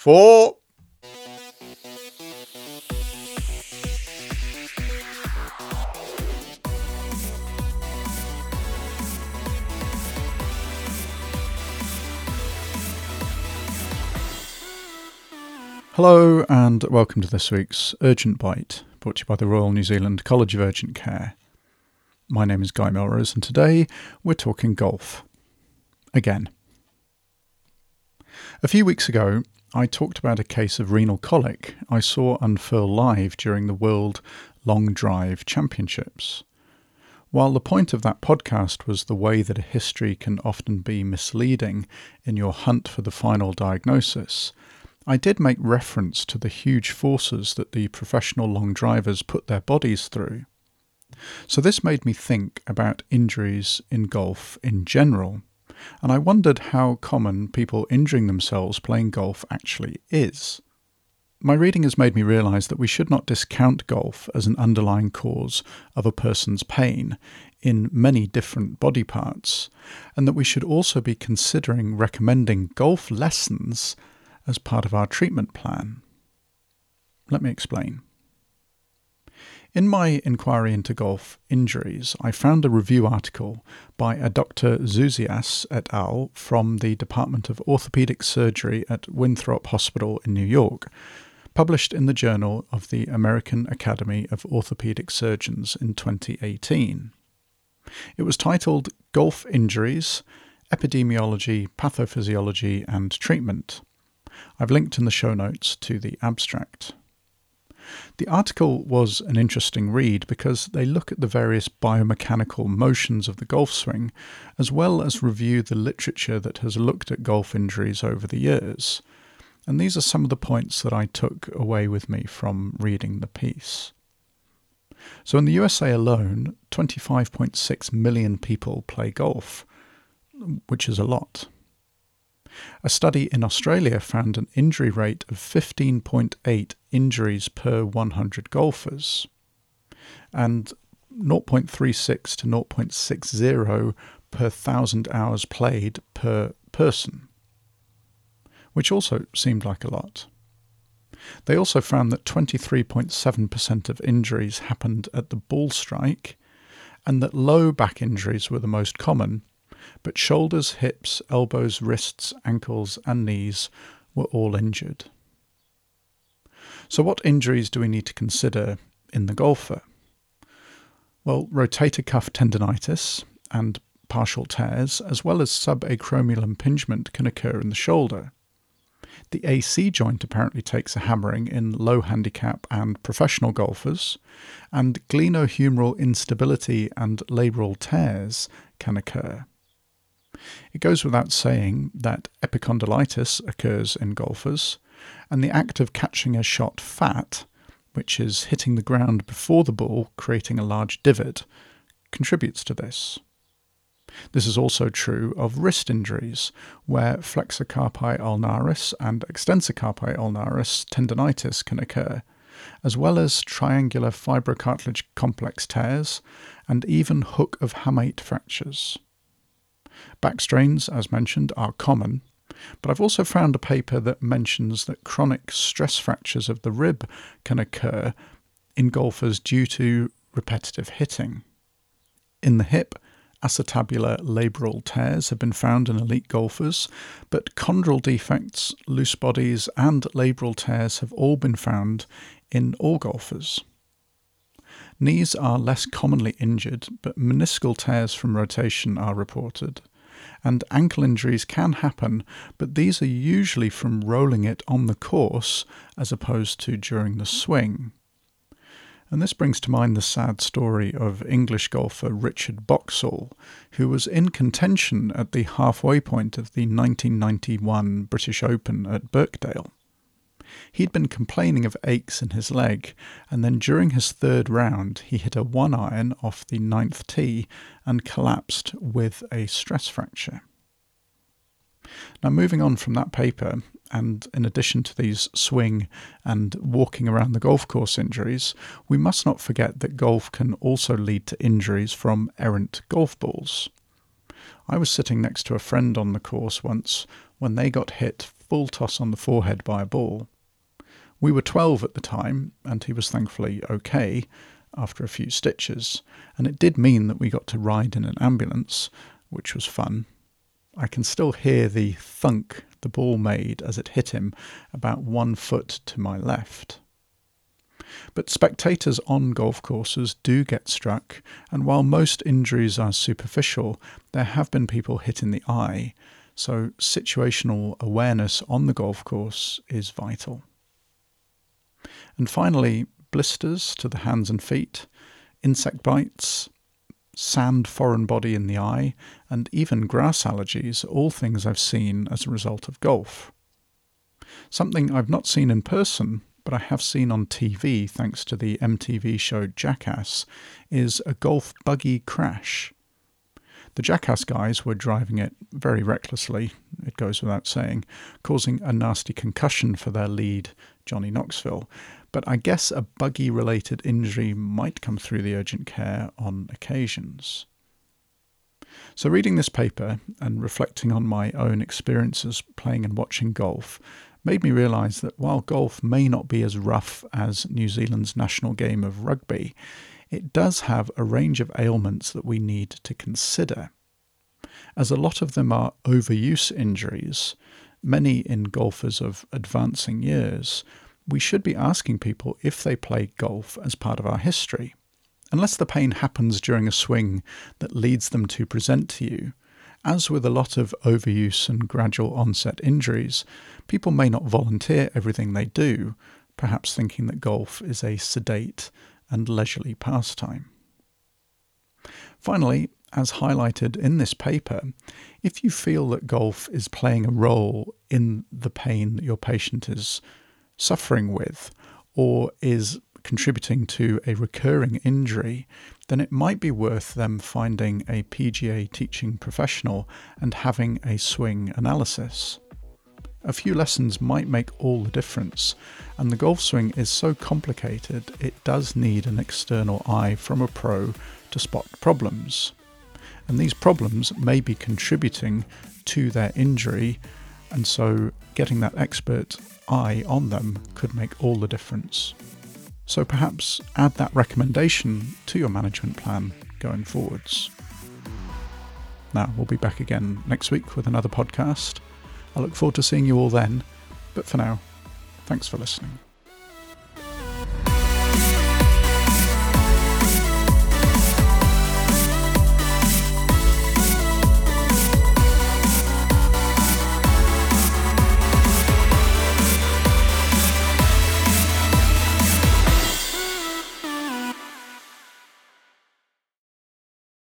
four. Hello, and welcome to this week's Urgent Bite, brought to you by the Royal New Zealand College of Urgent Care. My name is Guy Melrose, and today we're talking golf. Again. A few weeks ago, I talked about a case of renal colic I saw unfurl live during the World Long Drive Championships. While the point of that podcast was the way that a history can often be misleading in your hunt for the final diagnosis, I did make reference to the huge forces that the professional long drivers put their bodies through. So this made me think about injuries in golf in general, and I wondered how common people injuring themselves playing golf actually is. My reading has made me realise that we should not discount golf as an underlying cause of a person's pain in many different body parts, and that we should also be considering recommending golf lessons as part of our treatment plan. Let me explain. In my inquiry into golf injuries, I found a review article by a Dr. Zouzias et al. from the Department of Orthopedic Surgery at Winthrop Hospital in New York, published in the Journal of the American Academy of Orthopedic Surgeons in 2018. It was titled Golf Injuries Epidemiology, Pathophysiology, and Treatment I've linked in the show notes to the abstract. The article was an interesting read because they look at the various biomechanical motions of the golf swing, as well as review the literature that has looked at golf injuries over the years. And these are some of the points that I took away with me from reading the piece. So, in the USA alone, 25.6 million people play golf, which is a lot. A study in Australia found an injury rate of 15.8 injuries per 100 golfers and 0.36 to 0.60 per thousand hours played per person, which also seemed like a lot. They also found that 23.7% of injuries happened at the ball strike, and that low back injuries were the most common, but shoulders, hips, elbows, wrists, ankles, and knees were all injured. So, what injuries do we need to consider in the golfer? Well, rotator cuff tendonitis and partial tears, as well as subacromial impingement, can occur in the shoulder. The AC joint apparently takes a hammering in low handicap and professional golfers, and glenohumeral instability and labral tears can occur. It goes without saying that epicondylitis occurs in golfers, and the act of catching a shot fat, which is hitting the ground before the ball, creating a large divot, contributes to this. This is also true of wrist injuries, where flexor carpi ulnaris and extensor carpi ulnaris tendonitis can occur, as well as triangular fibrocartilage complex tears and even hook of hamate fractures. Back strains, as mentioned, are common, but I've also found a paper that mentions that chronic stress fractures of the rib can occur in golfers due to repetitive hitting. In the hip, acetabular labral tears have been found in elite golfers, but chondral defects, loose bodies, and labral tears have all been found in all golfers. Knees are less commonly injured, but meniscal tears from rotation are reported and ankle injuries can happen, but these are usually from rolling it on the course as opposed to during the swing. And this brings to mind the sad story of English golfer Richard Boxall, who was in contention at the halfway point of the 1991 British Open at Birkdale. He'd been complaining of aches in his leg, and then during his third round, he hit a one iron off the ninth tee and collapsed with a stress fracture. Now, moving on from that paper, and in addition to these swing and walking around the golf course injuries, we must not forget that golf can also lead to injuries from errant golf balls. I was sitting next to a friend on the course once when they got hit full toss on the forehead by a ball. We were 12 at the time, and he was thankfully okay after a few stitches, and it did mean that we got to ride in an ambulance, which was fun. I can still hear the thunk the ball made as it hit him about one foot to my left. But spectators on golf courses do get struck, and while most injuries are superficial, there have been people hit in the eye, so situational awareness on the golf course is vital. And finally, blisters to the hands and feet, insect bites, sand foreign body in the eye, and even grass allergies, all things I've seen as a result of golf. Something I've not seen in person, but I have seen on TV thanks to the MTV show Jackass, is a golf buggy crash. The Jackass guys were driving it very recklessly, it goes without saying, causing a nasty concussion for their lead, Johnny Knoxville, but I guess a buggy related injury might come through the urgent care on occasions. So, reading this paper and reflecting on my own experiences playing and watching golf made me realise that while golf may not be as rough as New Zealand's national game of rugby, it does have a range of ailments that we need to consider. As a lot of them are overuse injuries, many in golfers of advancing years, we should be asking people if they play golf as part of our history. Unless the pain happens during a swing that leads them to present to you, as with a lot of overuse and gradual onset injuries, people may not volunteer everything they do, perhaps thinking that golf is a sedate and leisurely pastime. Finally, as highlighted in this paper, if you feel that golf is playing a role in the pain that your patient is suffering with or is contributing to a recurring injury, then it might be worth them finding a PGA teaching professional and having a swing analysis. A few lessons might make all the difference, and the golf swing is so complicated it does need an external eye from a pro to spot problems. And these problems may be contributing to their injury, and so getting that expert eye on them could make all the difference. So perhaps add that recommendation to your management plan going forwards. Now, we'll be back again next week with another podcast. I look forward to seeing you all then, but for now, thanks for listening.